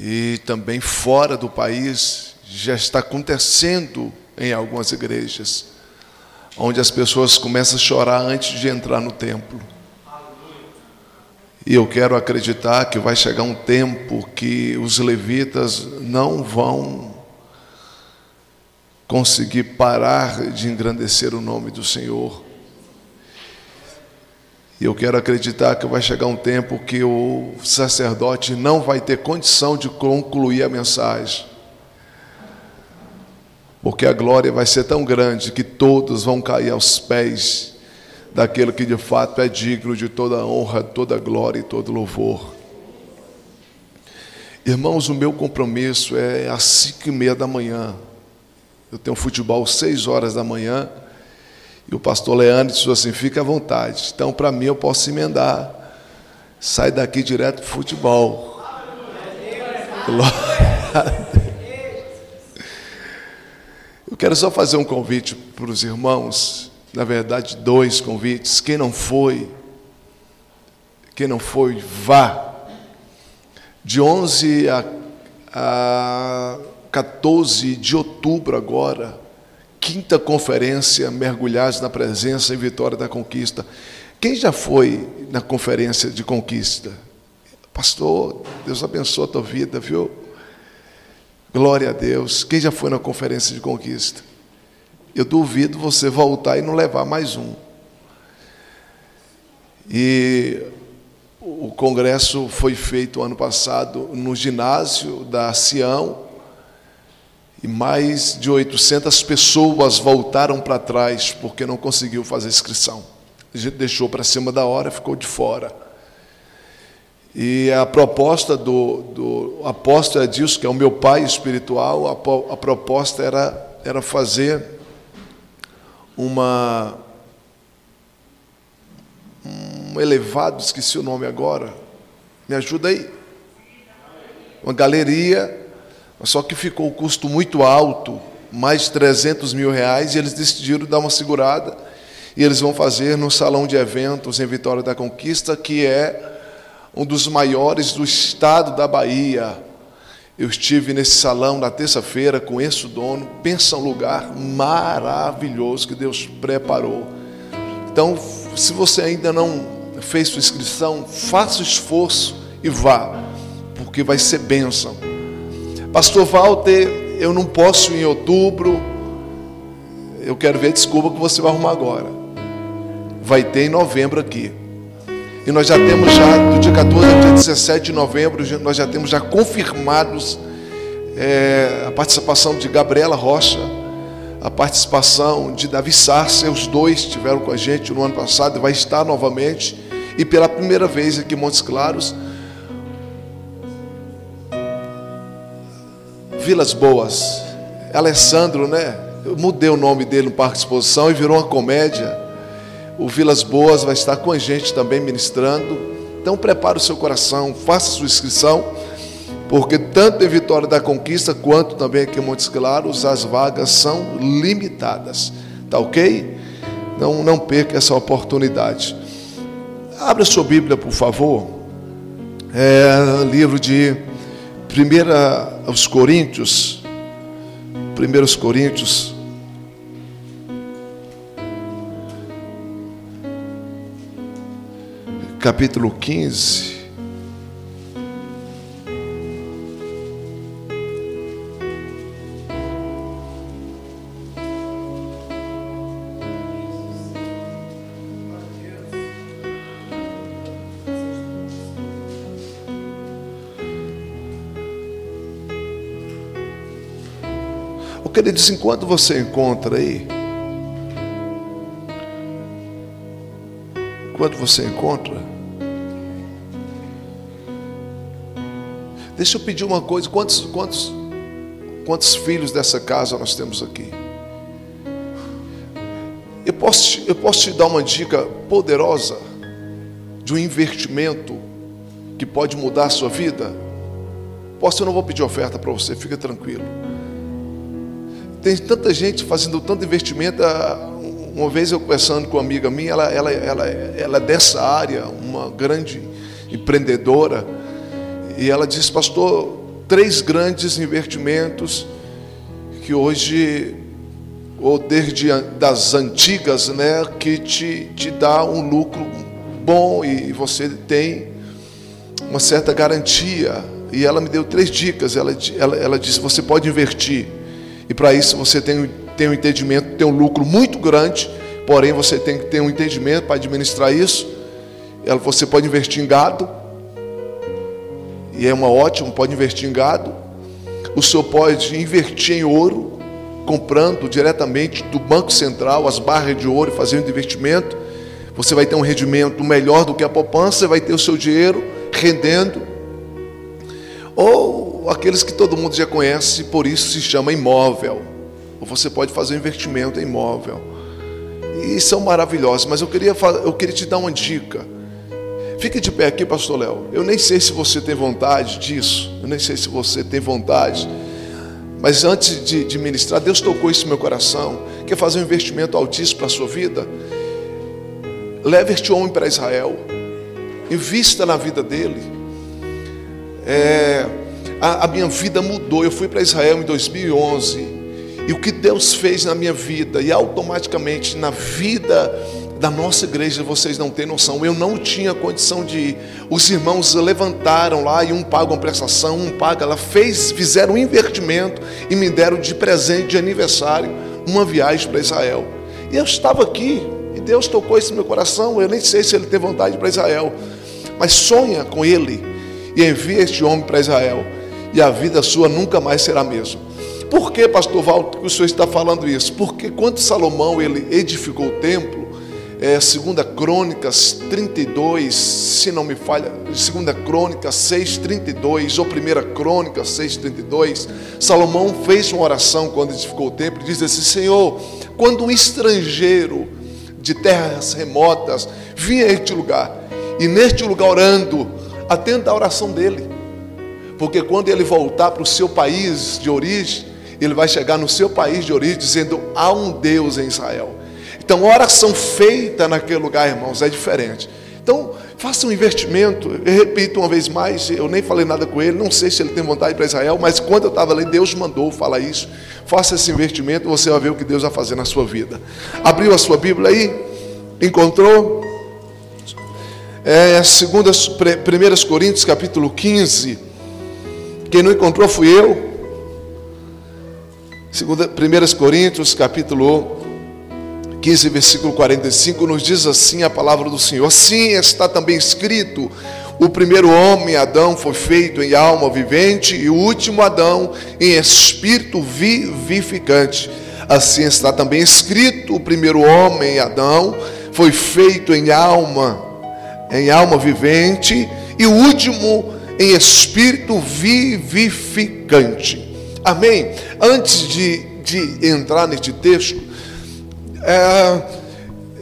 e também fora do país já está acontecendo em algumas igrejas, onde as pessoas começam a chorar antes de entrar no templo. E eu quero acreditar que vai chegar um tempo que os levitas não vão conseguir parar de engrandecer o nome do Senhor. E eu quero acreditar que vai chegar um tempo que o sacerdote não vai ter condição de concluir a mensagem. Porque a glória vai ser tão grande que todos vão cair aos pés daquele que de fato é digno de toda honra, toda glória e todo louvor. Irmãos, o meu compromisso é às cinco e meia da manhã. Eu tenho futebol seis horas da manhã. E o pastor Leandro disse assim: fica à vontade. Então, para mim, eu posso emendar. Sai daqui direto para futebol. Eu quero só fazer um convite para os irmãos na verdade, dois convites. Quem não foi, quem não foi, vá. De 11 a, a 14 de outubro agora, quinta conferência Mergulhados na Presença em Vitória da Conquista. Quem já foi na conferência de conquista? Pastor, Deus abençoe a tua vida, viu? Glória a Deus. Quem já foi na conferência de conquista? eu duvido você voltar e não levar mais um. E o congresso foi feito ano passado no ginásio da Sião, e mais de 800 pessoas voltaram para trás porque não conseguiu fazer inscrição. A gente deixou para cima da hora, ficou de fora. E a proposta do, do apóstolo Edilson, que é o meu pai espiritual, a, a proposta era, era fazer uma um elevado, esqueci o nome agora. Me ajuda aí. Uma galeria, só que ficou o custo muito alto, mais de 300 mil reais, e eles decidiram dar uma segurada. E eles vão fazer no salão de eventos em Vitória da Conquista, que é um dos maiores do estado da Bahia. Eu estive nesse salão na terça-feira, conheço o dono, pensa um lugar maravilhoso que Deus preparou. Então, se você ainda não fez sua inscrição, faça o esforço e vá, porque vai ser bênção. Pastor Walter, eu não posso em outubro, eu quero ver a desculpa que você vai arrumar agora. Vai ter em novembro aqui. E nós já temos já, do dia 14 ao dia 17 de novembro, nós já temos já confirmados é, a participação de Gabriela Rocha, a participação de Davi Sarcer, os dois estiveram com a gente no ano passado vai estar novamente. E pela primeira vez aqui em Montes Claros, Vilas Boas, Alessandro, né? Eu mudei o nome dele no Parque de Exposição e virou uma comédia. O Vilas Boas vai estar com a gente também ministrando. Então prepare o seu coração, faça sua inscrição, porque tanto em Vitória da Conquista quanto também aqui em Montes Claros as vagas são limitadas. Tá ok? Não, não perca essa oportunidade. Abra sua Bíblia, por favor. É, livro de 1 aos Coríntios. 1 Coríntios capítulo 15. Queridos, enquanto você encontra aí, enquanto você encontra, Deixa eu pedir uma coisa: quantos, quantos, quantos filhos dessa casa nós temos aqui? Eu posso, eu posso te dar uma dica poderosa de um investimento que pode mudar a sua vida? Posso, eu não vou pedir oferta para você, fica tranquilo. Tem tanta gente fazendo tanto investimento. Ah, uma vez eu conversando com uma amiga minha, ela, ela, ela, ela é dessa área, uma grande empreendedora. E ela disse, pastor, três grandes investimentos que hoje, ou desde das antigas, né, que te, te dá um lucro bom e você tem uma certa garantia. E ela me deu três dicas. Ela, ela, ela disse: você pode invertir. E para isso você tem, tem um entendimento, tem um lucro muito grande, porém você tem que ter um entendimento para administrar isso. Ela, você pode investir em gado, e é uma ótima, pode investir em gado. O senhor pode investir em ouro, comprando diretamente do Banco Central as barras de ouro fazendo investimento. Você vai ter um rendimento melhor do que a poupança, vai ter o seu dinheiro rendendo. Ou aqueles que todo mundo já conhece, por isso se chama imóvel. Ou você pode fazer um investimento em imóvel. E são maravilhosos, mas eu queria, eu queria te dar uma dica. Fique de pé aqui, pastor Léo. Eu nem sei se você tem vontade disso. Eu nem sei se você tem vontade. Mas antes de, de ministrar, Deus tocou isso no meu coração. Quer fazer um investimento altíssimo para a sua vida? Leve este homem para Israel. Invista na vida dele. É, a, a minha vida mudou. Eu fui para Israel em 2011. E o que Deus fez na minha vida, e automaticamente na vida da nossa igreja, vocês não têm noção. Eu não tinha condição de ir. Os irmãos levantaram lá e um paga uma prestação, um paga. Ela fez, fizeram um investimento e me deram de presente de aniversário uma viagem para Israel. E eu estava aqui e Deus tocou isso no meu coração. Eu nem sei se ele tem vontade para Israel, mas sonha com ele e envia este homem para Israel e a vida sua nunca mais será a mesma. Por que, pastor que o senhor está falando isso? Porque quando Salomão ele edificou o templo, é, segunda Crônicas 32, se não me falha, segunda Crônicas 6, 32, ou primeira Crônicas 6, 32, Salomão fez uma oração quando edificou o templo, e diz assim, Senhor, quando um estrangeiro de terras remotas vinha a este lugar, e neste lugar orando, atenda a oração dele, porque quando ele voltar para o seu país de origem, ele vai chegar no seu país de origem dizendo: há um Deus em Israel. Então, oração feita naquele lugar, irmãos, é diferente. Então, faça um investimento. Eu repito uma vez mais, eu nem falei nada com ele, não sei se ele tem vontade para Israel, mas quando eu estava ali, Deus mandou falar isso. Faça esse investimento, você vai ver o que Deus vai fazer na sua vida. Abriu a sua Bíblia aí? Encontrou? É, segundas, 1 Coríntios capítulo 15. Quem não encontrou fui eu. Segunda, 1 Coríntios capítulo 15, versículo 45, nos diz assim a palavra do Senhor: Assim está também escrito: o primeiro homem, Adão, foi feito em alma vivente, e o último Adão em espírito vivificante. Assim está também escrito: o primeiro homem, Adão, foi feito em alma, em alma vivente, e o último em espírito vivificante. Amém? Antes de, de entrar neste texto, é,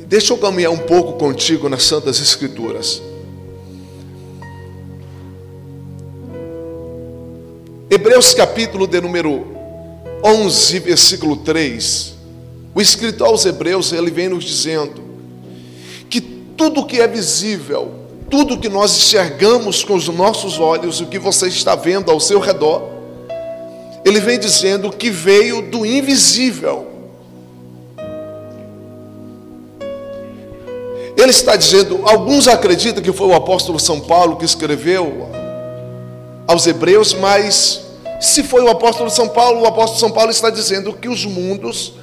deixa eu caminhar um pouco contigo nas Santas Escrituras. Hebreus capítulo de número 11, versículo 3. O escritor aos Hebreus, ele vem nos dizendo que tudo que é visível, tudo que nós enxergamos com os nossos olhos, o que você está vendo ao seu redor, ele vem dizendo que veio do invisível. Ele está dizendo, alguns acreditam que foi o apóstolo São Paulo que escreveu aos Hebreus, mas se foi o apóstolo São Paulo, o apóstolo São Paulo está dizendo que os mundos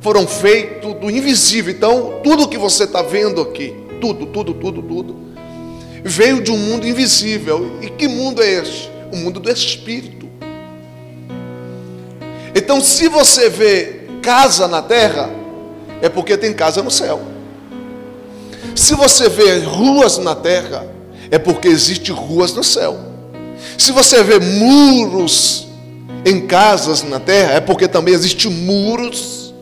foram feitos do invisível. Então, tudo que você está vendo aqui, tudo, tudo, tudo, tudo, veio de um mundo invisível. E que mundo é este? O mundo do Espírito. Então, se você vê casa na terra, é porque tem casa no céu. Se você vê ruas na terra, é porque existe ruas no céu. Se você vê muros em casas na terra, é porque também existe muros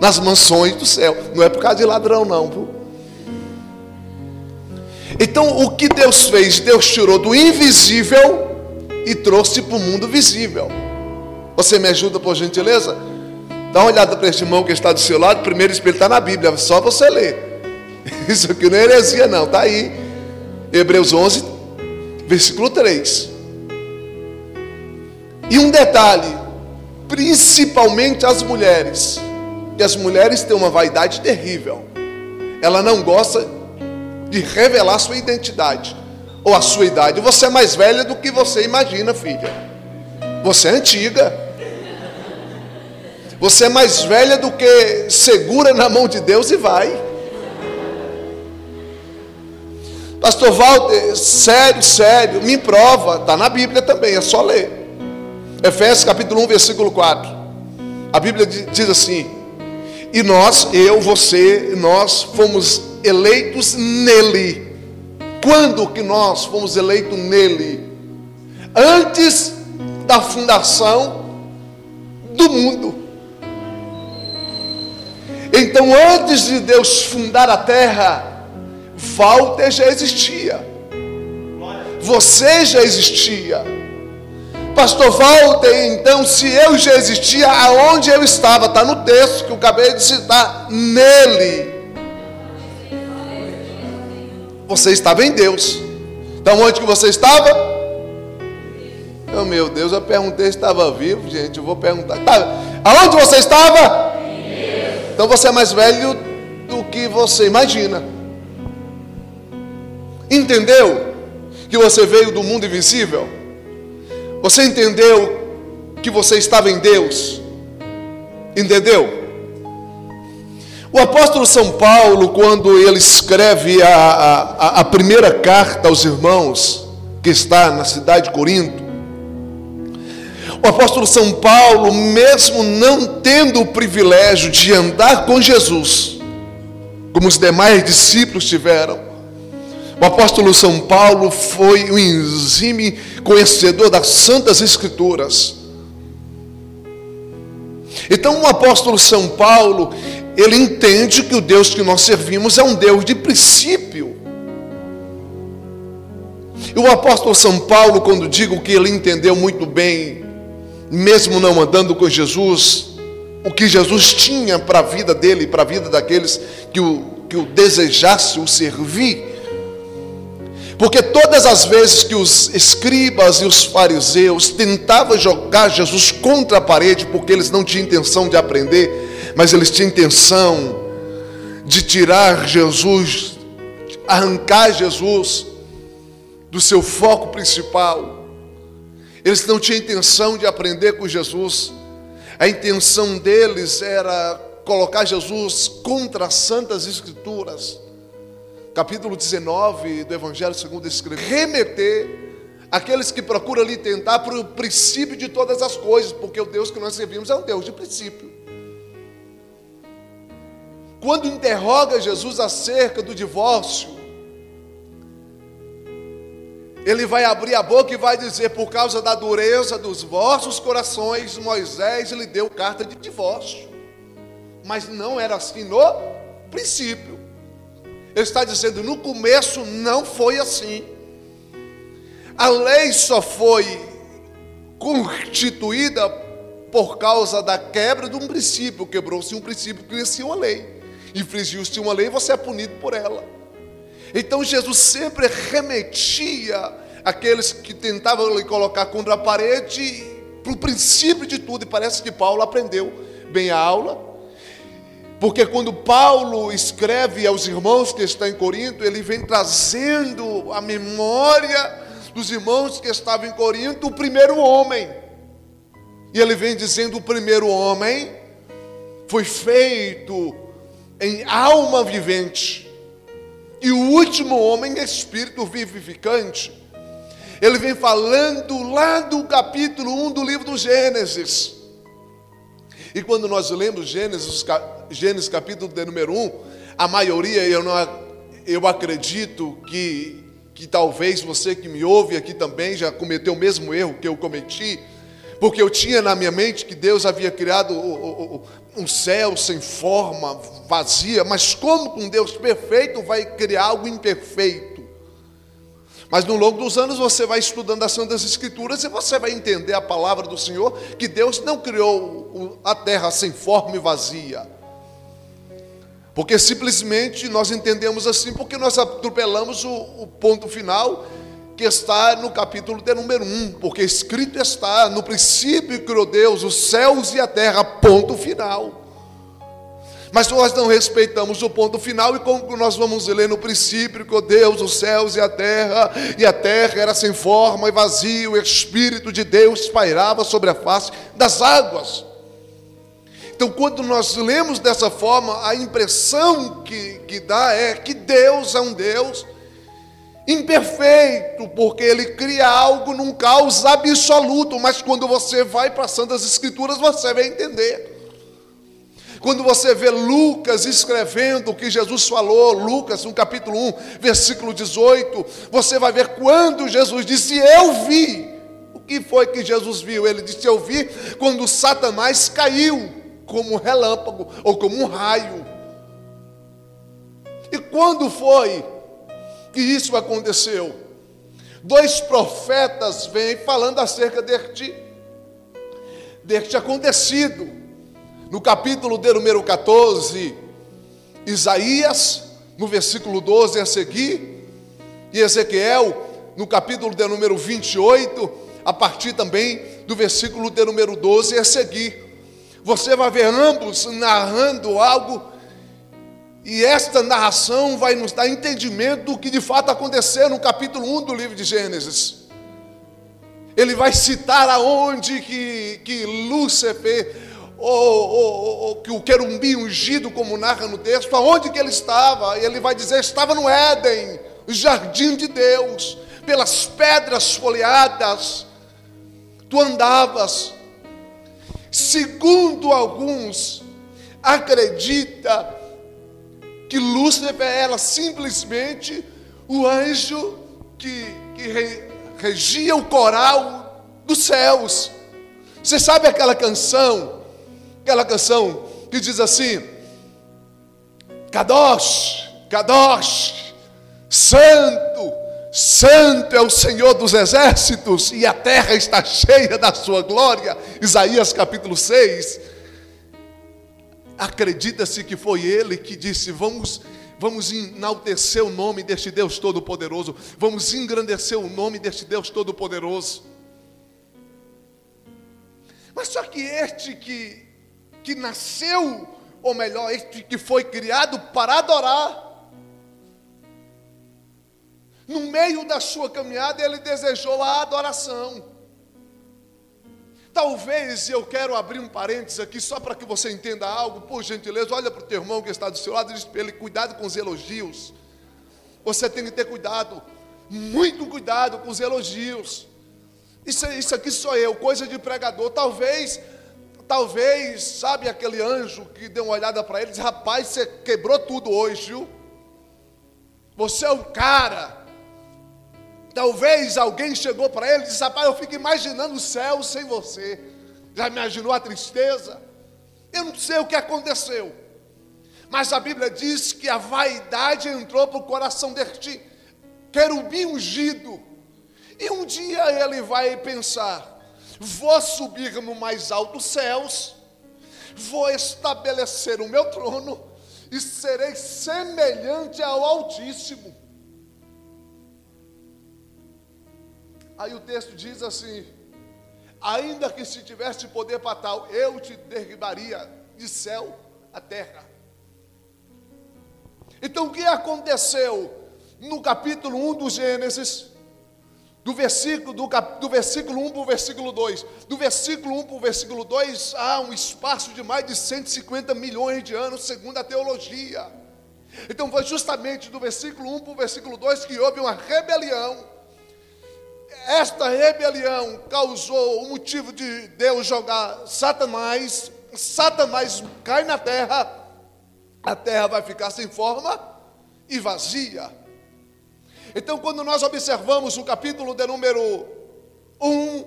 nas mansões do céu. Não é por causa de ladrão, não. Viu? Então, o que Deus fez? Deus tirou do invisível e trouxe para o mundo visível. Você me ajuda, por gentileza? Dá uma olhada para este irmão que está do seu lado. Primeiro espelho está na Bíblia, só você ler. Isso aqui não é heresia, não, está aí. Hebreus 11, versículo 3. E um detalhe, principalmente as mulheres, que as mulheres têm uma vaidade terrível. Ela não gosta de revelar sua identidade ou a sua idade. Você é mais velha do que você imagina, filha. Você é antiga. Você é mais velha do que segura na mão de Deus e vai. Pastor Walter, sério, sério, me prova, está na Bíblia também, é só ler. Efésios capítulo 1, versículo 4. A Bíblia diz assim: E nós, eu, você, nós fomos eleitos nele quando que nós fomos eleitos nele? Antes da fundação do mundo. Então, antes de Deus fundar a terra, Walter já existia. Você já existia. Pastor Walter, então, se eu já existia, aonde eu estava? Está no texto que eu acabei de citar. Nele. Você estava em Deus. Então onde que você estava? Oh, meu Deus, eu perguntei se estava vivo, gente. Eu vou perguntar. Tá. Aonde você estava? Então você é mais velho do que você imagina. Entendeu? Que você veio do mundo invisível? Você entendeu que você estava em Deus? Entendeu? O apóstolo São Paulo, quando ele escreve a, a, a primeira carta aos irmãos, que está na cidade de Corinto, o apóstolo São Paulo, mesmo não tendo o privilégio de andar com Jesus, como os demais discípulos tiveram, o apóstolo São Paulo foi um exime conhecedor das Santas Escrituras. Então, o apóstolo São Paulo, ele entende que o Deus que nós servimos é um Deus de princípio. E o apóstolo São Paulo, quando digo que ele entendeu muito bem, mesmo não andando com Jesus, o que Jesus tinha para a vida dele e para a vida daqueles que o, que o desejasse o servir, porque todas as vezes que os escribas e os fariseus tentavam jogar Jesus contra a parede, porque eles não tinham intenção de aprender, mas eles tinham intenção de tirar Jesus, arrancar Jesus do seu foco principal. Eles não tinham intenção de aprender com Jesus. A intenção deles era colocar Jesus contra as santas escrituras. Capítulo 19 do Evangelho segundo escrito, remeter aqueles que procuram ali tentar para o princípio de todas as coisas, porque o Deus que nós servimos é um Deus de princípio. Quando interroga Jesus acerca do divórcio, ele vai abrir a boca e vai dizer: por causa da dureza dos vossos corações, Moisés lhe deu carta de divórcio. Mas não era assim no princípio. Ele está dizendo: no começo não foi assim. A lei só foi constituída por causa da quebra de um princípio. Quebrou-se um princípio, cria-se uma lei infringiu-se uma lei, você é punido por ela. Então Jesus sempre remetia aqueles que tentavam lhe colocar contra a parede para o princípio de tudo, e parece que Paulo aprendeu bem a aula, porque quando Paulo escreve aos irmãos que estão em Corinto, ele vem trazendo a memória dos irmãos que estavam em Corinto, o primeiro homem. E ele vem dizendo: o primeiro homem foi feito em alma vivente. E o último homem é espírito vivificante. Ele vem falando lá do capítulo 1 do livro do Gênesis. E quando nós lemos Gênesis, Gênesis capítulo de número 1, a maioria, eu, não, eu acredito que, que talvez você que me ouve aqui também já cometeu o mesmo erro que eu cometi, porque eu tinha na minha mente que Deus havia criado um céu sem forma, vazia, mas como com Deus perfeito vai criar algo imperfeito? Mas no longo dos anos você vai estudando as Santas Escrituras e você vai entender a palavra do Senhor, que Deus não criou a terra sem forma e vazia. Porque simplesmente nós entendemos assim, porque nós atropelamos o, o ponto final que está no capítulo de número 1, porque escrito está: no princípio criou Deus os céus e a terra, ponto final. Mas nós não respeitamos o ponto final, e como nós vamos ler no princípio, criou Deus os céus e a terra, e a terra era sem forma e vazia, o Espírito de Deus pairava sobre a face das águas. Então, quando nós lemos dessa forma, a impressão que, que dá é que Deus é um Deus imperfeito, porque ele cria algo num caos absoluto, mas quando você vai para as Escrituras, você vai entender. Quando você vê Lucas escrevendo o que Jesus falou, Lucas no capítulo 1, versículo 18, você vai ver quando Jesus disse: Eu vi. O que foi que Jesus viu? Ele disse: Eu vi quando Satanás caiu como um relâmpago ou como um raio. E quando foi que isso aconteceu. Dois profetas vêm falando acerca deste, deste acontecido. No capítulo de número 14, Isaías, no versículo 12 a seguir, e Ezequiel, no capítulo de número 28, a partir também do versículo de número 12 a seguir. Você vai ver ambos narrando algo e esta narração vai nos dar entendimento do que de fato aconteceu no capítulo 1 do livro de Gênesis. Ele vai citar aonde que, que Lúcifer, ou, ou, ou, que o querumbi ungido, como narra no texto, aonde que ele estava. E ele vai dizer: estava no Éden, o jardim de Deus, pelas pedras folheadas, tu andavas. Segundo alguns, acredita que Lúcifer era simplesmente o anjo que, que regia o coral dos céus. Você sabe aquela canção? Aquela canção que diz assim: Kadosh, Kadosh, Santo, Santo é o Senhor dos exércitos e a terra está cheia da sua glória. Isaías capítulo 6 Acredita-se que foi ele que disse: Vamos, vamos enaltecer o nome deste Deus Todo-Poderoso, vamos engrandecer o nome deste Deus Todo-Poderoso. Mas só que este que, que nasceu, ou melhor, este que foi criado para adorar, no meio da sua caminhada, ele desejou a adoração. Talvez eu quero abrir um parênteses aqui só para que você entenda algo. Por gentileza, olha para o teu irmão que está do seu lado e diz para ele: cuidado com os elogios. Você tem que ter cuidado, muito cuidado com os elogios. Isso, isso aqui sou eu, coisa de pregador. Talvez, talvez, sabe aquele anjo que deu uma olhada para ele e disse: rapaz, você quebrou tudo hoje, viu? Você é o cara. Talvez alguém chegou para ele e disse: Rapaz, eu fico imaginando o céu sem você. Já imaginou a tristeza? Eu não sei o que aconteceu. Mas a Bíblia diz que a vaidade entrou para o coração deste querubim ungido. E um dia ele vai pensar: vou subir no mais alto céus, vou estabelecer o meu trono e serei semelhante ao Altíssimo. Aí o texto diz assim: ainda que se tivesse poder para tal, eu te derribaria de céu a terra. Então o que aconteceu no capítulo 1 do Gênesis? Do versículo, do, cap, do versículo 1 para o versículo 2. Do versículo 1 para o versículo 2 há um espaço de mais de 150 milhões de anos, segundo a teologia. Então foi justamente do versículo 1 para o versículo 2 que houve uma rebelião esta rebelião causou o motivo de Deus jogar Satanás, Satanás cai na terra, a terra vai ficar sem forma e vazia. Então, quando nós observamos o capítulo de número 1,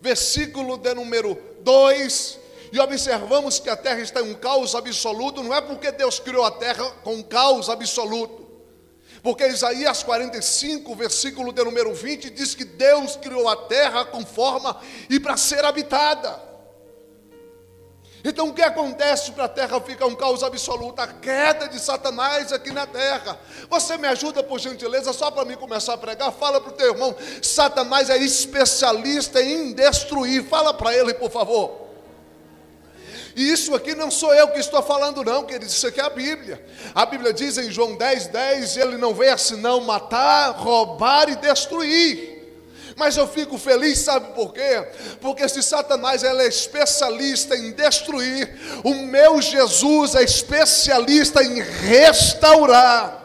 versículo de número 2, e observamos que a terra está em um caos absoluto, não é porque Deus criou a terra com caos absoluto, porque Isaías 45, versículo de número 20, diz que Deus criou a terra com forma e para ser habitada. Então o que acontece para a terra fica um caos absoluto, a queda de Satanás aqui na terra. Você me ajuda por gentileza, só para mim começar a pregar? Fala para o teu irmão, Satanás é especialista em destruir. Fala para ele, por favor. E isso aqui não sou eu que estou falando, não, querido, isso aqui é a Bíblia. A Bíblia diz em João 10, 10: Ele não veio senão matar, roubar e destruir. Mas eu fico feliz, sabe por quê? Porque se Satanás é especialista em destruir, o meu Jesus é especialista em restaurar.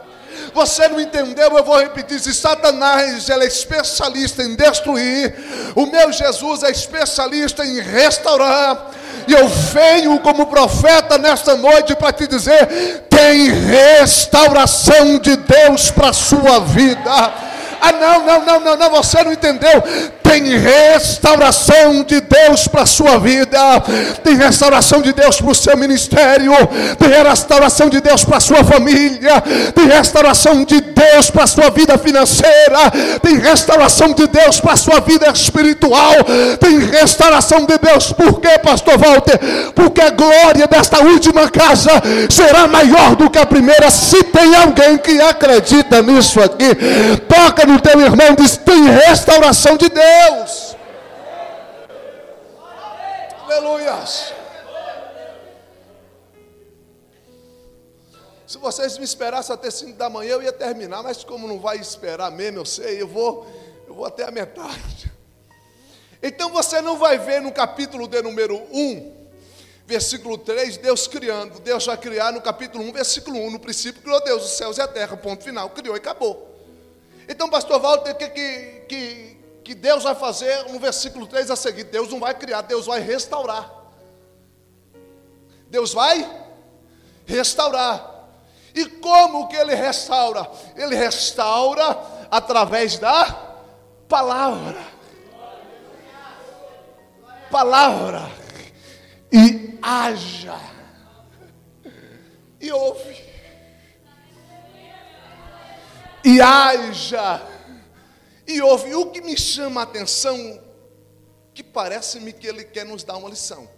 Você não entendeu? Eu vou repetir: se Satanás é especialista em destruir, o meu Jesus é especialista em restaurar. E eu venho como profeta nesta noite para te dizer: tem restauração de Deus para a sua vida. Ah, não, não, não, não, não, você não entendeu. Tem restauração de Deus para a sua vida, tem restauração de Deus para o seu ministério, tem restauração de Deus para a sua família, tem restauração de Deus para a sua vida financeira, tem restauração de Deus para a sua vida espiritual, tem restauração de Deus, por quê, Pastor Walter? Porque a glória desta última casa será maior do que a primeira. Se tem alguém que acredita nisso aqui, toca no teu irmão, diz: tem restauração de Deus. Deus. Aleluia. Se vocês me esperassem até 5 da manhã, eu ia terminar, mas como não vai esperar mesmo, eu sei, eu vou, eu vou até a metade. Então você não vai ver no capítulo de número 1, versículo 3, Deus criando. Deus vai criar no capítulo 1, versículo 1. No princípio criou Deus os céus e a terra, ponto final, criou e acabou. Então, pastor Walter, que, que, que, que Deus vai fazer no versículo 3 a seguir. Deus não vai criar, Deus vai restaurar. Deus vai restaurar. E como que ele restaura? Ele restaura através da palavra. Palavra. E haja. E ouve. E haja e houve o que me chama a atenção, que parece-me que ele quer nos dar uma lição.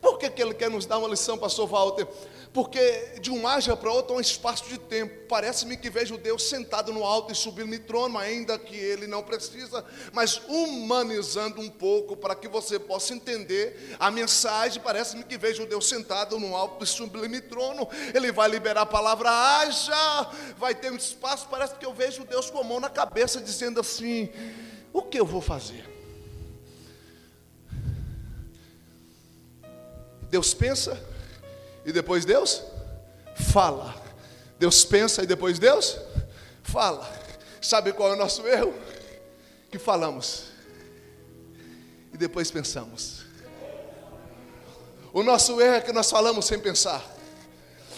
Por que, que ele quer nos dar uma lição, pastor Walter? Porque de um haja para outro é um espaço de tempo. Parece-me que vejo Deus sentado no alto e subindo no trono, ainda que ele não precisa, mas humanizando um pouco para que você possa entender a mensagem. Parece-me que vejo Deus sentado no alto e sublime trono. Ele vai liberar a palavra haja, vai ter um espaço. Parece que eu vejo Deus com a mão na cabeça, dizendo assim: O que eu vou fazer? Deus pensa e depois Deus fala. Deus pensa e depois Deus fala. Sabe qual é o nosso erro? Que falamos e depois pensamos. O nosso erro é que nós falamos sem pensar.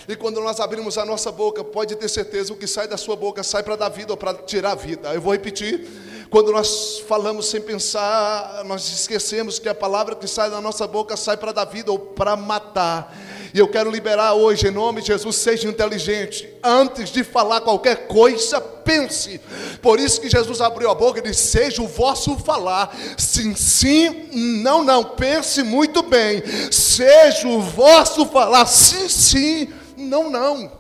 E quando nós abrimos a nossa boca, pode ter certeza o que sai da sua boca sai para dar vida ou para tirar a vida. Eu vou repetir. Quando nós falamos sem pensar, nós esquecemos que a palavra que sai da nossa boca sai para dar vida ou para matar. E eu quero liberar hoje, em nome de Jesus, seja inteligente. Antes de falar qualquer coisa, pense. Por isso que Jesus abriu a boca e disse: Seja o vosso falar. Sim, sim, não, não. Pense muito bem. Seja o vosso falar. Sim, sim, não, não.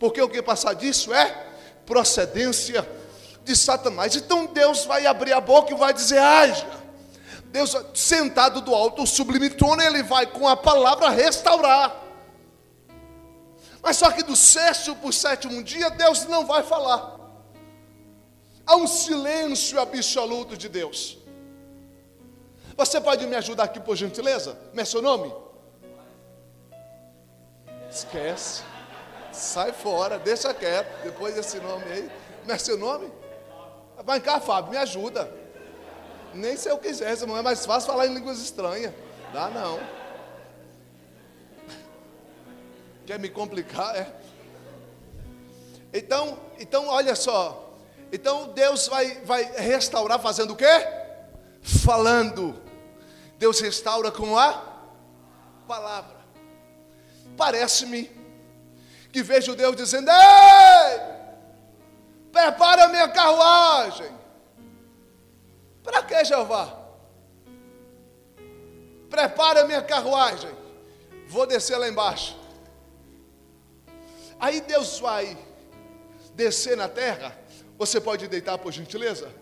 Porque o que passar disso é procedência de Satanás. Então Deus vai abrir a boca e vai dizer: haja. Deus sentado do alto, o sublime trono, ele vai com a palavra restaurar. Mas só que do sexto para o sétimo dia, Deus não vai falar. Há um silêncio absoluto de Deus. Você pode me ajudar aqui, por gentileza? Me é seu nome? Esquece. Sai fora, deixa quieto. Depois desse nome aí. Me é seu nome? Vai cá, Fábio, me ajuda. Nem se eu quisesse, é mais fácil falar em línguas estranhas. Dá não. Quer me complicar? É. Então, então olha só. Então Deus vai, vai restaurar fazendo o quê? Falando. Deus restaura com a palavra. Parece-me que vejo Deus dizendo: Ei, prepara a minha carruagem. Para que, Jeová? Prepara a minha carruagem. Vou descer lá embaixo. Aí Deus vai descer na terra. Você pode deitar por gentileza?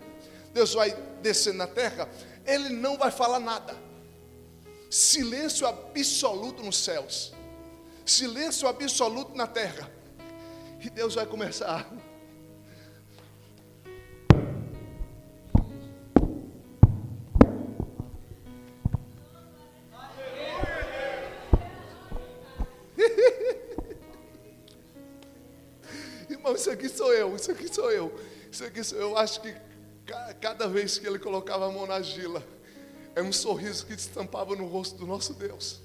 Deus vai descer na terra. Ele não vai falar nada. Silêncio absoluto nos céus. Silêncio absoluto na terra. E Deus vai começar Irmão, isso aqui sou eu, isso aqui sou eu. Isso aqui sou eu. Eu acho que cada vez que ele colocava a mão na gila, é um sorriso que estampava no rosto do nosso Deus.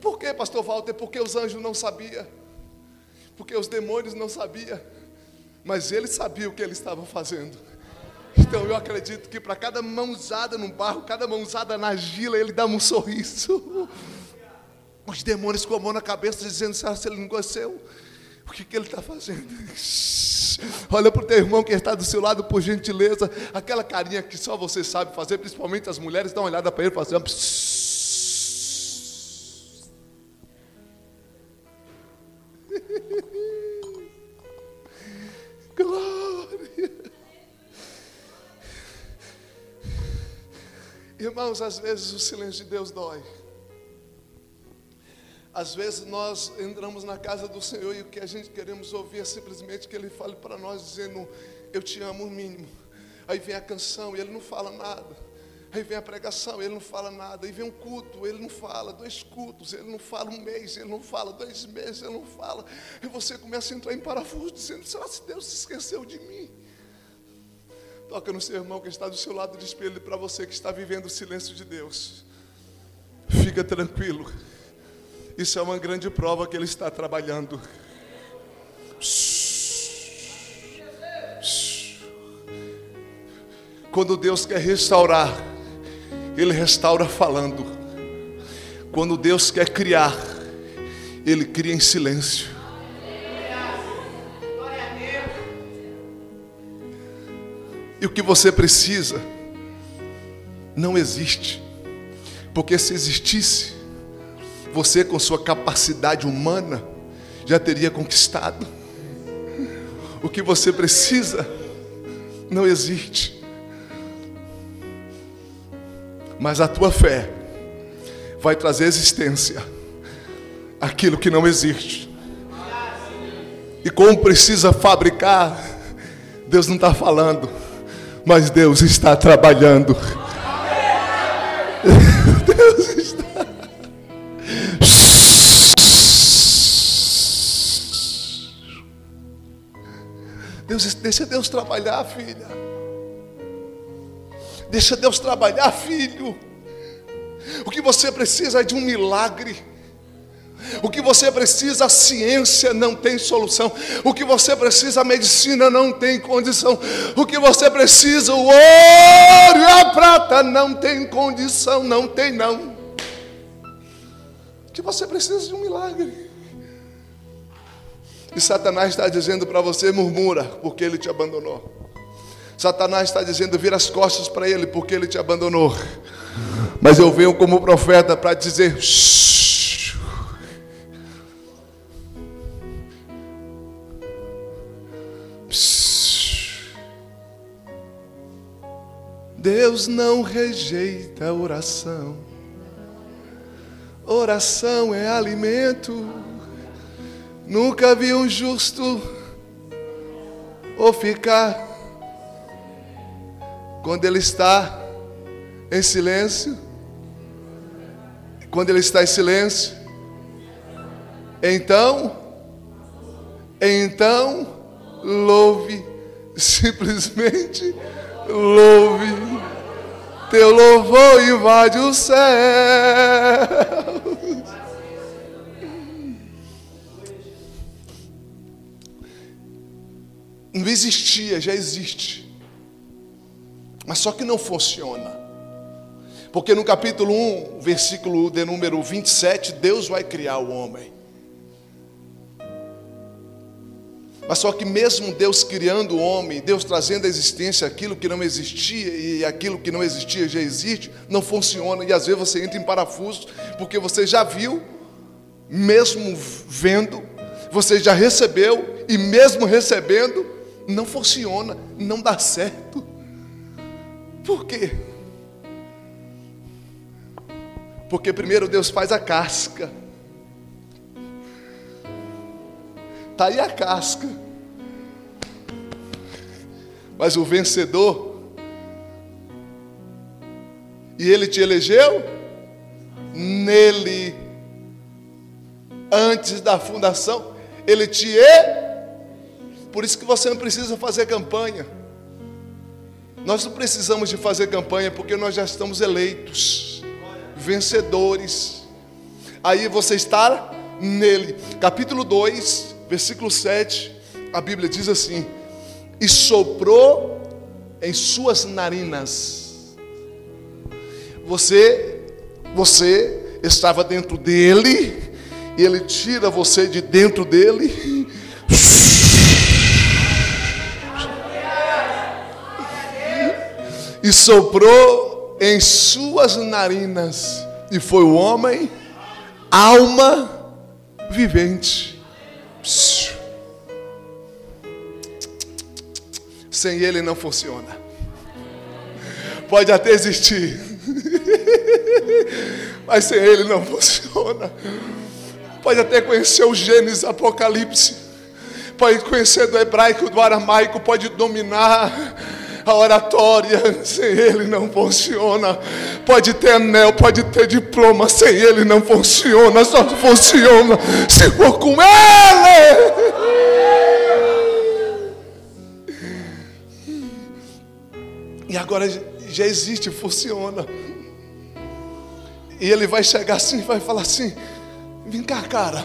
Por que, pastor Walter? Porque os anjos não sabiam. Porque os demônios não sabiam. Mas ele sabia o que ele estava fazendo. Então eu acredito que para cada mãozada no barro, cada mãozada na gila, ele dá um sorriso. Os demônios com a mão na cabeça, dizendo: será que ele não gostou? O que, que ele está fazendo? Olha para o teu irmão que está do seu lado, por gentileza. Aquela carinha que só você sabe fazer, principalmente as mulheres, dá uma olhada para ele e fala assim. Glória. Irmãos, às vezes o silêncio de Deus dói. Às vezes nós entramos na casa do Senhor e o que a gente queremos ouvir é simplesmente que Ele fale para nós dizendo, eu te amo o mínimo. Aí vem a canção e Ele não fala nada. Aí vem a pregação, ele não fala nada. Aí vem um culto, ele não fala. Dois cultos, ele não fala um mês, ele não fala. Dois meses, ele não fala. E você começa a entrar em parafuso, dizendo: será que Deus se esqueceu de mim? Toca no seu irmão que está do seu lado de espelho para você que está vivendo o silêncio de Deus. Fica tranquilo. Isso é uma grande prova que Ele está trabalhando. Quando Deus quer restaurar, Ele restaura falando. Quando Deus quer criar, Ele cria em silêncio. E o que você precisa não existe. Porque se existisse, você, com sua capacidade humana, já teria conquistado. O que você precisa não existe. Mas a tua fé vai trazer existência aquilo que não existe. E como precisa fabricar, Deus não está falando, mas Deus está trabalhando. Deus está. Deus, deixa Deus trabalhar, filha. Deixa Deus trabalhar, filho. O que você precisa é de um milagre. O que você precisa, a ciência não tem solução. O que você precisa, a medicina não tem condição. O que você precisa, o ouro e a prata não tem condição, não tem não. O que você precisa de um milagre. E Satanás está dizendo para você: murmura, porque ele te abandonou. Satanás está dizendo: vira as costas para ele, porque ele te abandonou. Mas eu venho como profeta para dizer. Deus não rejeita a oração. Oração é alimento. Nunca vi um justo ou ficar quando ele está em silêncio. Quando ele está em silêncio, então, então, louve, simplesmente louve. Teu louvor invade o céu. Não existia, já existe. Mas só que não funciona. Porque no capítulo 1, versículo de número 27, Deus vai criar o homem. Mas só que mesmo Deus criando o homem, Deus trazendo à existência aquilo que não existia e aquilo que não existia já existe, não funciona. E às vezes você entra em parafuso, porque você já viu, mesmo vendo, você já recebeu, e mesmo recebendo, não funciona, não dá certo. Por quê? Porque primeiro Deus faz a casca. Está aí a casca. Mas o vencedor, e ele te elegeu nele, antes da fundação, ele te é. Por isso que você não precisa fazer campanha. Nós não precisamos de fazer campanha porque nós já estamos eleitos, vencedores. Aí você está nele. Capítulo 2, versículo 7, a Bíblia diz assim: E soprou em suas narinas. Você, você estava dentro dele, e ele tira você de dentro dele. E soprou em suas narinas, e foi o homem, alma vivente. Sem ele não funciona. Pode até existir, mas sem ele não funciona. Pode até conhecer o Gênesis, Apocalipse, pode conhecer do hebraico, do aramaico, pode dominar a oratória, sem ele não funciona. Pode ter anel, pode ter diploma, sem ele não funciona. Só funciona se for com ele. E agora já existe, funciona. E ele vai chegar assim e vai falar assim: Vem cá, cara.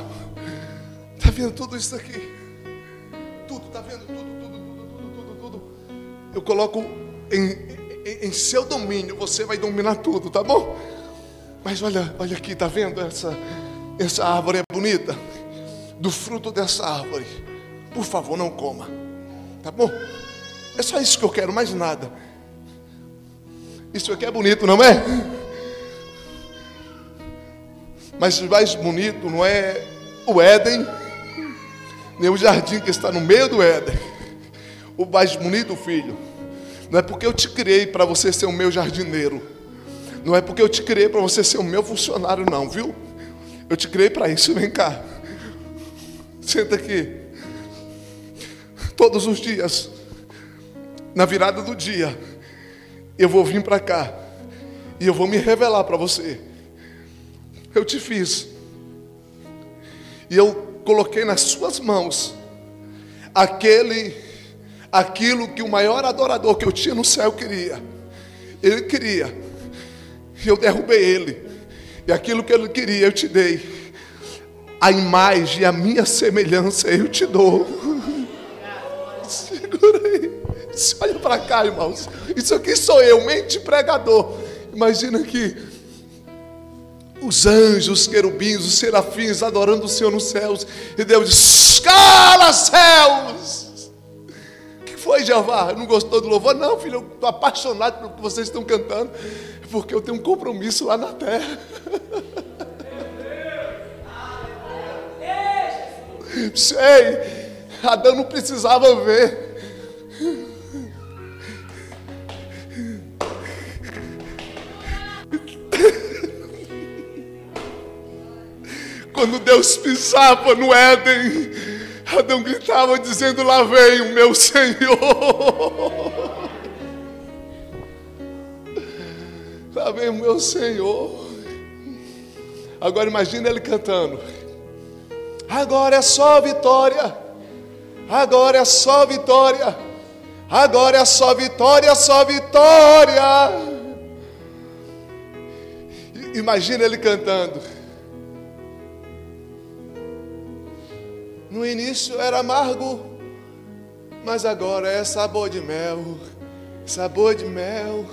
Tá vendo tudo isso aqui? Eu coloco em, em, em seu domínio, você vai dominar tudo, tá bom? Mas olha, olha aqui, tá vendo essa, essa árvore é bonita? Do fruto dessa árvore, por favor, não coma, tá bom? É só isso que eu quero, mais nada. Isso aqui é bonito, não é? Mas mais bonito não é o Éden, nem o jardim que está no meio do Éden. O mais bonito, filho, não é porque eu te criei para você ser o meu jardineiro. Não é porque eu te criei para você ser o meu funcionário, não, viu? Eu te criei para isso. Vem cá. Senta aqui. Todos os dias, na virada do dia, eu vou vir para cá e eu vou me revelar para você. Eu te fiz. E eu coloquei nas suas mãos aquele aquilo que o maior adorador que eu tinha no céu queria. Ele queria. E eu derrubei ele. E aquilo que ele queria eu te dei. A imagem, a minha semelhança eu te dou. Segura aí. Olha para cá, irmãos. Isso aqui sou eu, mente pregador. Imagina que os anjos, os querubins, os serafins adorando o Senhor nos céus. E Deus diz: Cala, céus! Jeová? Não gostou do louvor? Não, filho, eu estou apaixonado pelo que vocês estão cantando. Porque eu tenho um compromisso lá na terra. Sei, Adão não precisava ver. Quando Deus pisava no Éden, Adão gritava dizendo: Lá vem o meu Senhor. Lá vem o meu Senhor. Agora imagina ele cantando. Agora é só vitória. Agora é só vitória. Agora é só vitória, só vitória. Imagina ele cantando. No início era amargo, mas agora é sabor de mel, sabor de mel,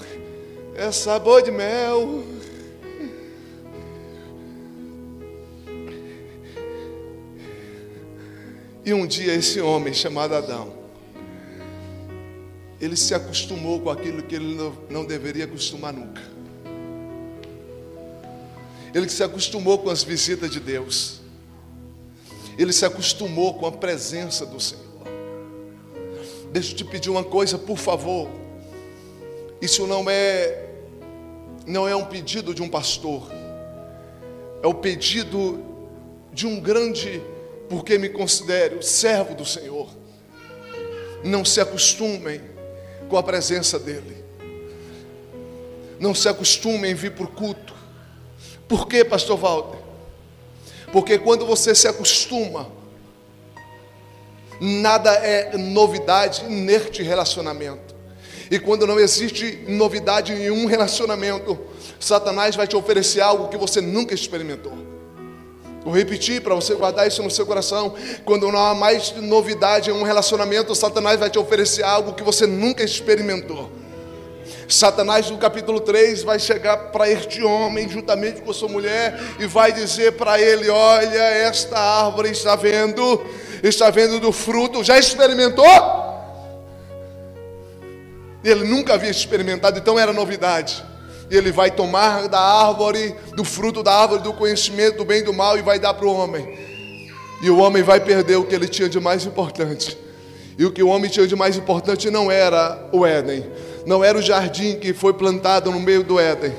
é sabor de mel. E um dia esse homem chamado Adão, ele se acostumou com aquilo que ele não deveria acostumar nunca. Ele se acostumou com as visitas de Deus. Ele se acostumou com a presença do Senhor. Deixa eu te pedir uma coisa, por favor. Isso não é não é um pedido de um pastor. É o pedido de um grande, porque me considero servo do Senhor. Não se acostumem com a presença dEle. Não se acostumem em vir por culto. Por quê, pastor Walter? Porque quando você se acostuma, nada é novidade neste relacionamento. E quando não existe novidade em um relacionamento, Satanás vai te oferecer algo que você nunca experimentou. Vou repetir para você guardar isso no seu coração. Quando não há mais novidade em um relacionamento, Satanás vai te oferecer algo que você nunca experimentou. Satanás, no capítulo 3, vai chegar para este homem, juntamente com a sua mulher, e vai dizer para ele: Olha, esta árvore está vendo, está vendo do fruto, já experimentou? Ele nunca havia experimentado, então era novidade. Ele vai tomar da árvore, do fruto da árvore do conhecimento do bem e do mal, e vai dar para o homem. E o homem vai perder o que ele tinha de mais importante. E o que o homem tinha de mais importante não era o Éden, não era o jardim que foi plantado no meio do Éden.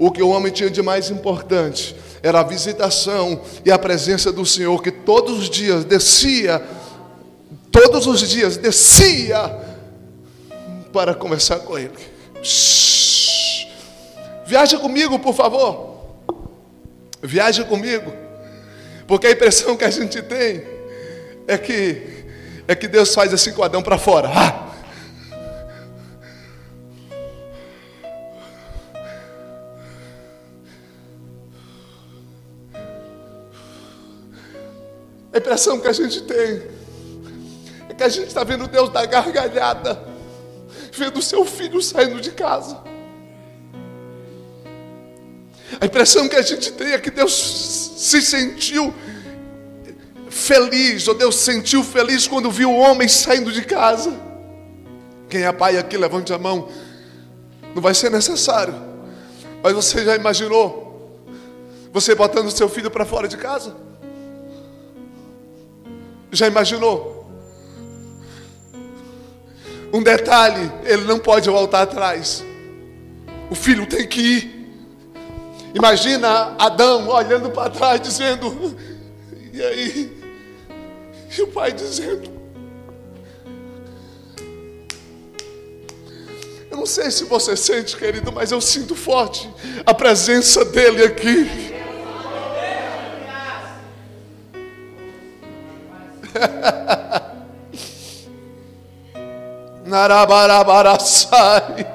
O que o homem tinha de mais importante era a visitação e a presença do Senhor, que todos os dias descia, todos os dias descia para conversar com Ele. Shhh. Viaja comigo, por favor. Viaja comigo. Porque a impressão que a gente tem é que é que Deus faz assim com Adão para fora. Ah! A impressão que a gente tem é que a gente está vendo Deus dar gargalhada, vendo o seu filho saindo de casa. A impressão que a gente tem é que Deus se sentiu feliz, ou Deus sentiu feliz quando viu o homem saindo de casa. Quem é pai aqui, levante a mão. Não vai ser necessário. Mas você já imaginou você botando seu filho para fora de casa? Já imaginou? Um detalhe, ele não pode voltar atrás. O filho tem que ir. Imagina Adão olhando para trás, dizendo: E aí? E o pai dizendo: Eu não sei se você sente, querido, mas eu sinto forte a presença dele aqui. Narabarabarasai.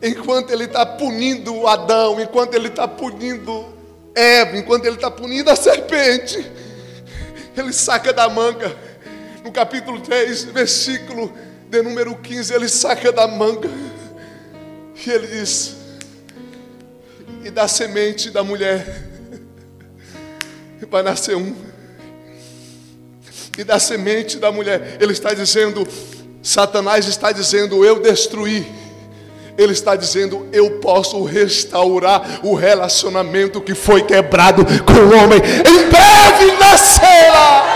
Enquanto ele está punindo Adão, enquanto ele está punindo Eva, enquanto ele está punindo a serpente, ele saca da manga, no capítulo 3, versículo de número 15, ele saca da manga, e ele diz: E da semente da mulher. Vai nascer um, e da semente da mulher, ele está dizendo, Satanás está dizendo: Eu destruí. Ele está dizendo: Eu posso restaurar o relacionamento que foi quebrado com o homem. Em breve nascerá.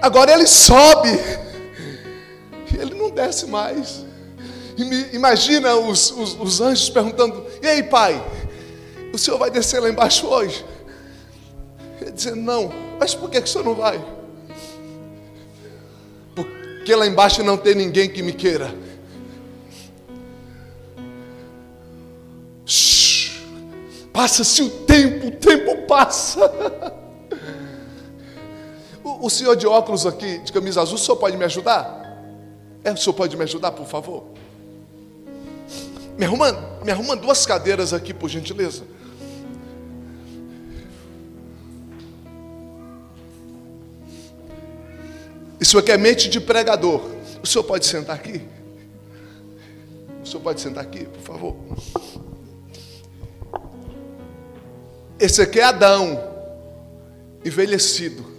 Agora ele sobe, não desce mais. Imagina os, os, os anjos perguntando: E aí, pai, o senhor vai descer lá embaixo hoje? Ele dizendo: Não, mas por que, que o senhor não vai? porque lá embaixo não tem ninguém que me queira. Passa-se o tempo, o tempo passa. O, o, senhor de óculos aqui, de camisa azul, o senhor pode me ajudar? É, o senhor pode me ajudar, por favor? Me arruma, me arruma duas cadeiras aqui, por gentileza. Isso aqui é mente de pregador. O senhor pode sentar aqui? senhor pode sentar aqui, por favor? Esse aqui é Adão, envelhecido.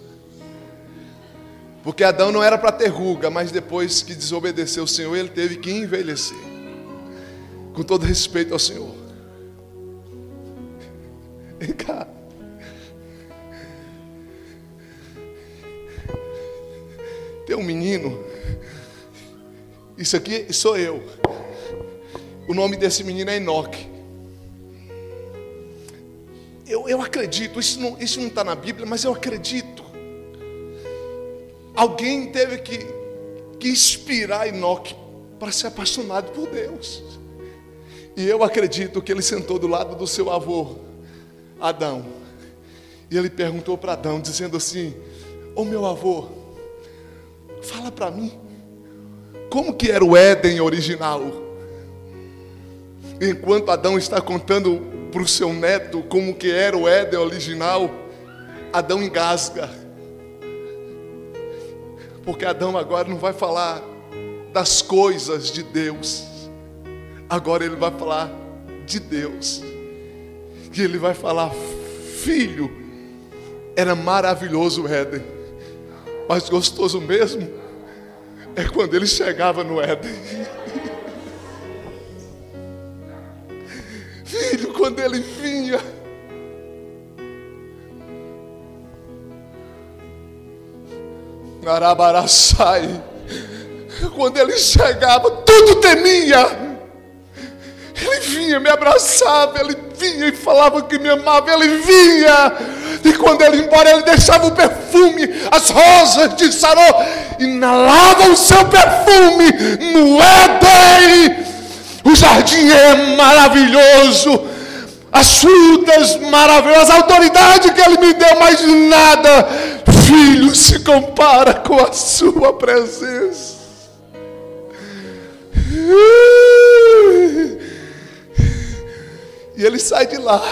Porque Adão não era para ter ruga, mas depois que desobedeceu o Senhor, ele teve que envelhecer. Com todo respeito ao Senhor. Vem cá. Tem um menino. Isso aqui sou eu. O nome desse menino é Enoque. Eu, eu acredito, isso não está isso não tá na Bíblia, mas eu acredito. Alguém teve que, que inspirar Enoque para ser apaixonado por Deus. E eu acredito que ele sentou do lado do seu avô, Adão. E ele perguntou para Adão, dizendo assim: Ô oh, meu avô, fala para mim, como que era o Éden original? Enquanto Adão está contando para o seu neto como que era o Éden original, Adão engasga. Porque Adão agora não vai falar das coisas de Deus. Agora ele vai falar de Deus. E ele vai falar: Filho, era maravilhoso o Éden, mas gostoso mesmo é quando ele chegava no Éden. Filho, quando ele vinha, Arabaraçai, quando ele chegava, tudo temia. Ele vinha, me abraçava, ele vinha e falava que me amava, ele vinha. E quando ele ia embora, ele deixava o perfume, as rosas de Saró, inalava o seu perfume no Éden. O jardim é maravilhoso, as frutas maravilhosas, a autoridade que ele me deu, mais nada, filho, se compara com a sua presença. E ele sai de lá.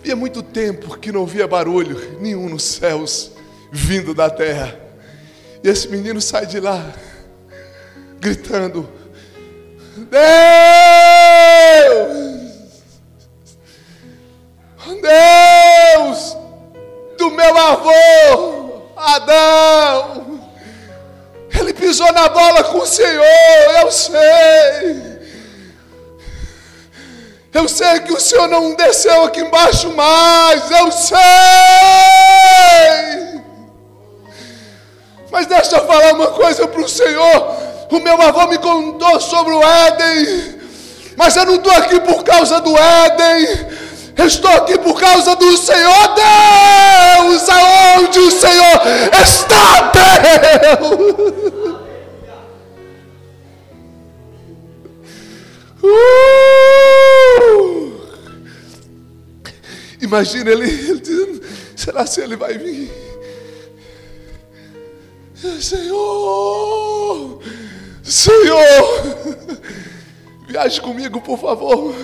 Havia muito tempo que não via barulho nenhum nos céus vindo da terra. E esse menino sai de lá gritando! Deus sei. Eu sei que o Senhor não desceu aqui embaixo mais, eu sei. Mas deixa eu falar uma coisa para o Senhor. O meu avô me contou sobre o Éden, mas eu não estou aqui por causa do Éden. Eu estou aqui por causa do Senhor Deus, aonde o Senhor está, Deus. Uh! Imagina ele, ele dizendo: será se ele vai vir? Senhor, Senhor, viaje comigo, por favor.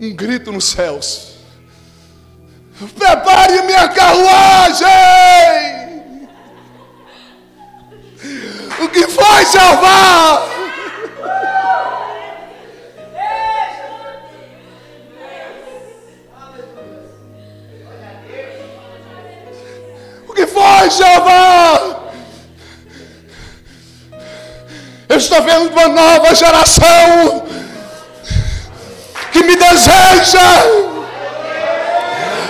Um grito nos céus. Prepare minha carruagem. O que foi, Jeová? Foi, Jeová? Eu estou vendo uma nova geração que me deseja.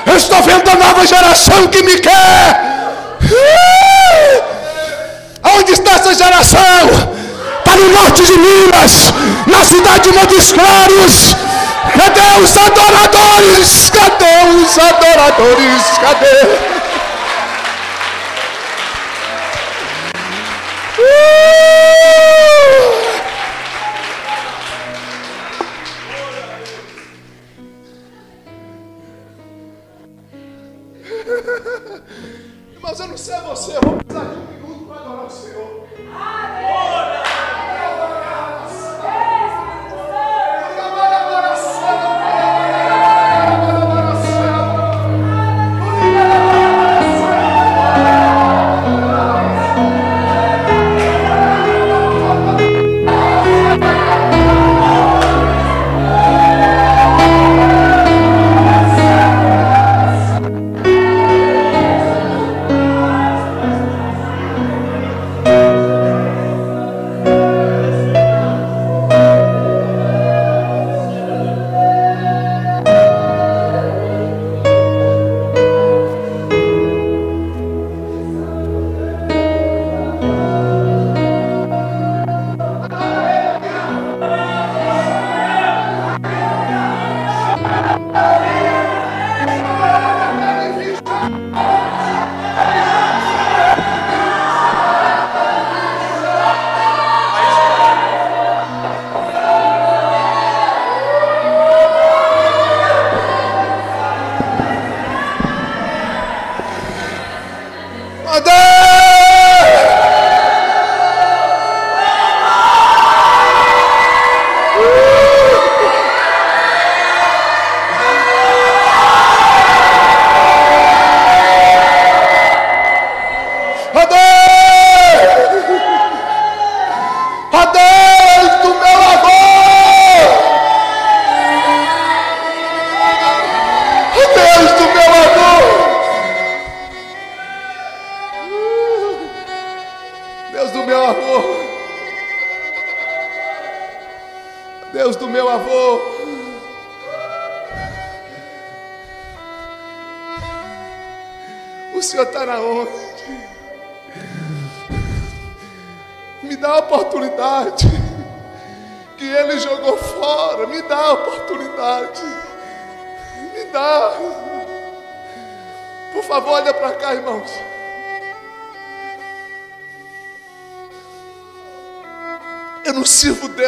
Eu estou vendo uma nova geração que me quer. Onde está essa geração? Está no norte de Minas, na cidade de Montes Claros. Cadê os adoradores? Cadê os adoradores? Cadê?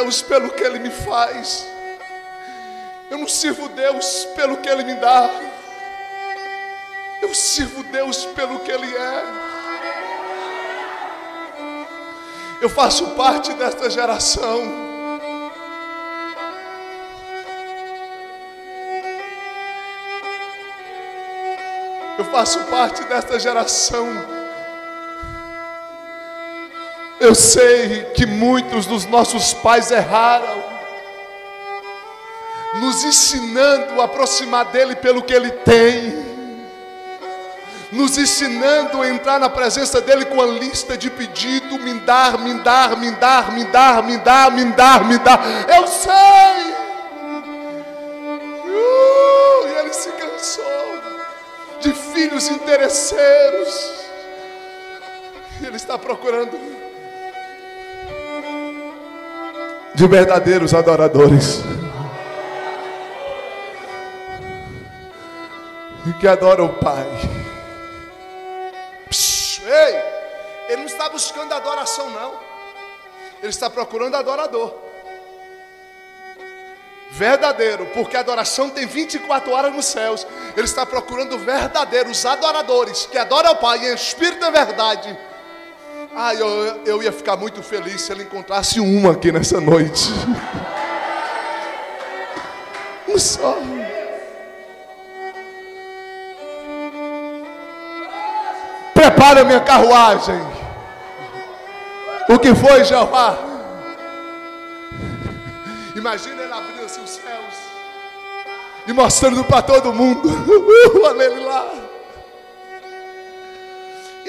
Deus pelo que Ele me faz. Eu não sirvo Deus pelo que Ele me dá. Eu sirvo Deus pelo que Ele é. Eu faço parte desta geração. Eu faço parte desta geração eu sei que muitos dos nossos pais erraram, nos ensinando a aproximar dele pelo que ele tem, nos ensinando a entrar na presença dele com a lista de pedido: me dar, me dar, me dar, me dar, me dar, me dar, me dar. Eu sei. Uh, e ele se cansou de filhos interesseiros. Ele está procurando de verdadeiros adoradores. E que adoram o Pai. Psh, ei, ele não está buscando adoração, não. Ele está procurando adorador. Verdadeiro, porque a adoração tem 24 horas nos céus. Ele está procurando verdadeiros adoradores que adoram o Pai em espírito e verdade ah, eu, eu ia ficar muito feliz se ele encontrasse uma aqui nessa noite. Um só. Prepara minha carruagem. O que foi, Jeová? Imagina ele abrindo os céus e mostrando para todo mundo. Uh, aleluia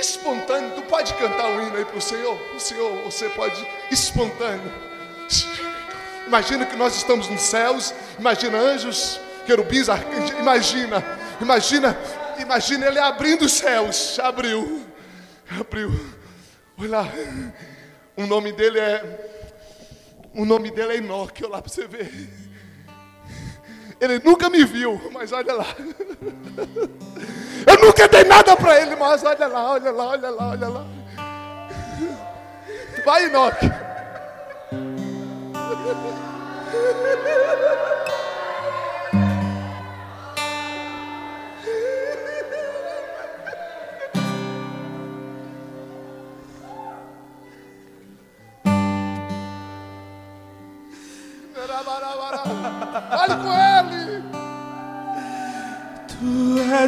espontâneo. Tu pode cantar um hino aí para o Senhor? O Senhor, você pode espontâneo. Imagina que nós estamos nos céus. Imagina anjos, querubins, arcanjos. Imagina, imagina, imagina ele abrindo os céus. Abriu, abriu. Olha lá. O nome dele é. O nome dele é Enoque. Olha lá para você ver. Ele nunca me viu, mas olha lá. Eu nunca dei nada para ele, mas olha lá, olha lá, olha lá, olha lá. Vai, Enoque.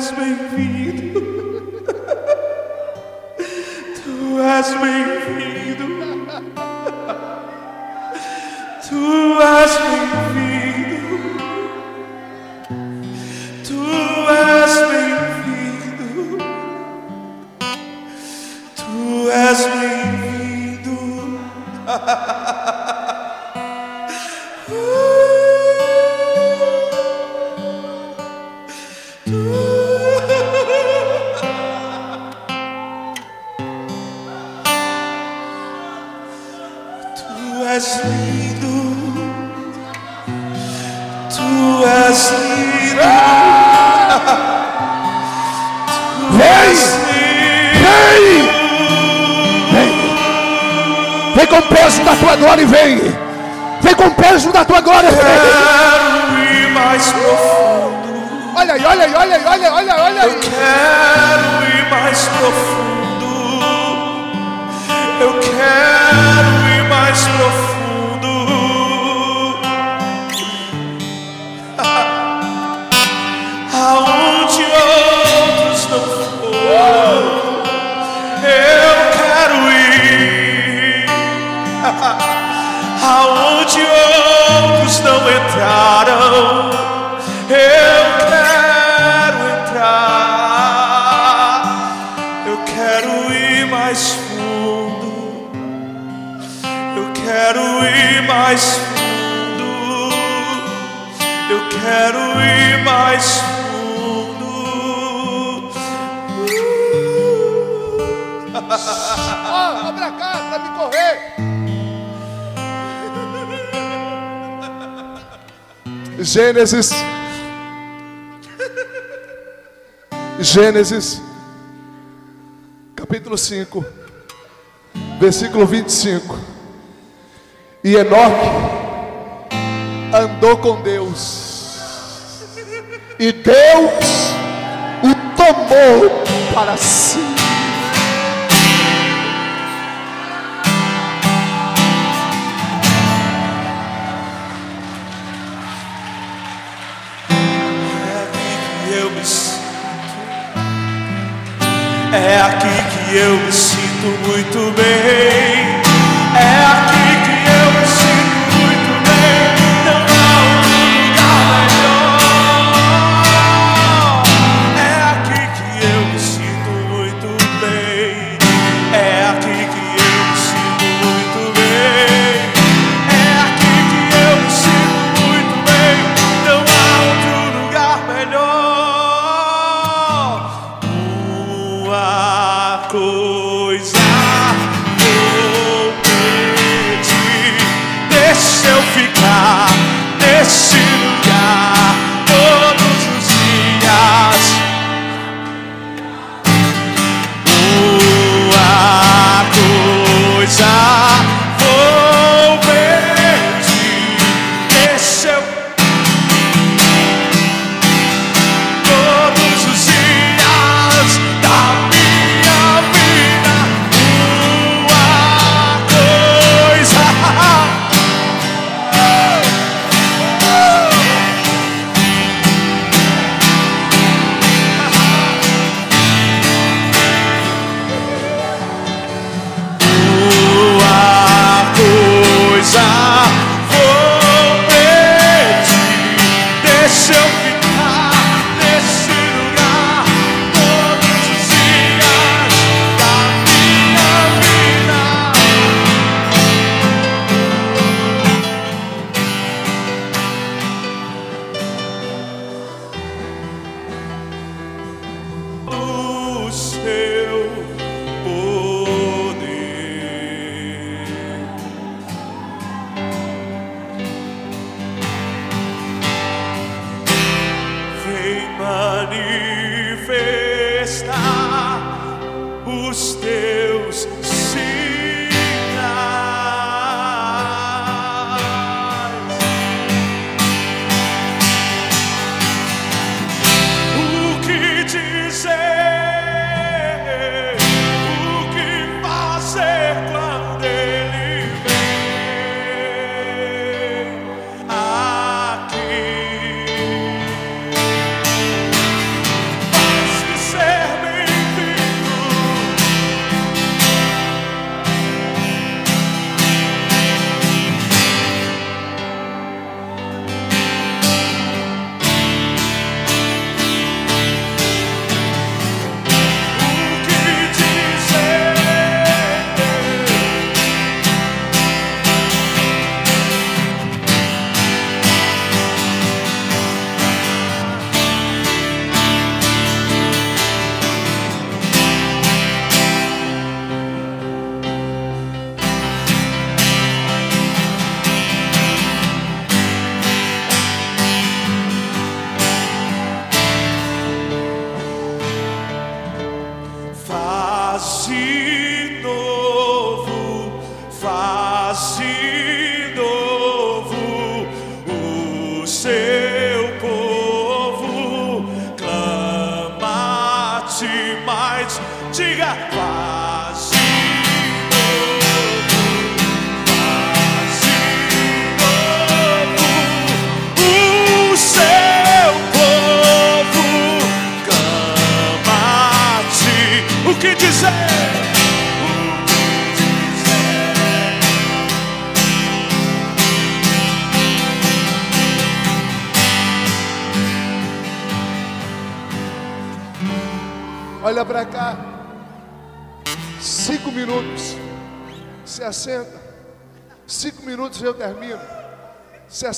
has me feed, to has me mais fundo. Eu quero ir mais fundo. Uh. oh, oh pra cá, pra me correr. Gênesis. Gênesis, capítulo 5, versículo 25. E Enoque andou com Deus. E Deus o tomou para si. É aqui que eu me sinto é muito bem.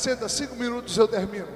Assenta, cinco minutos eu termino.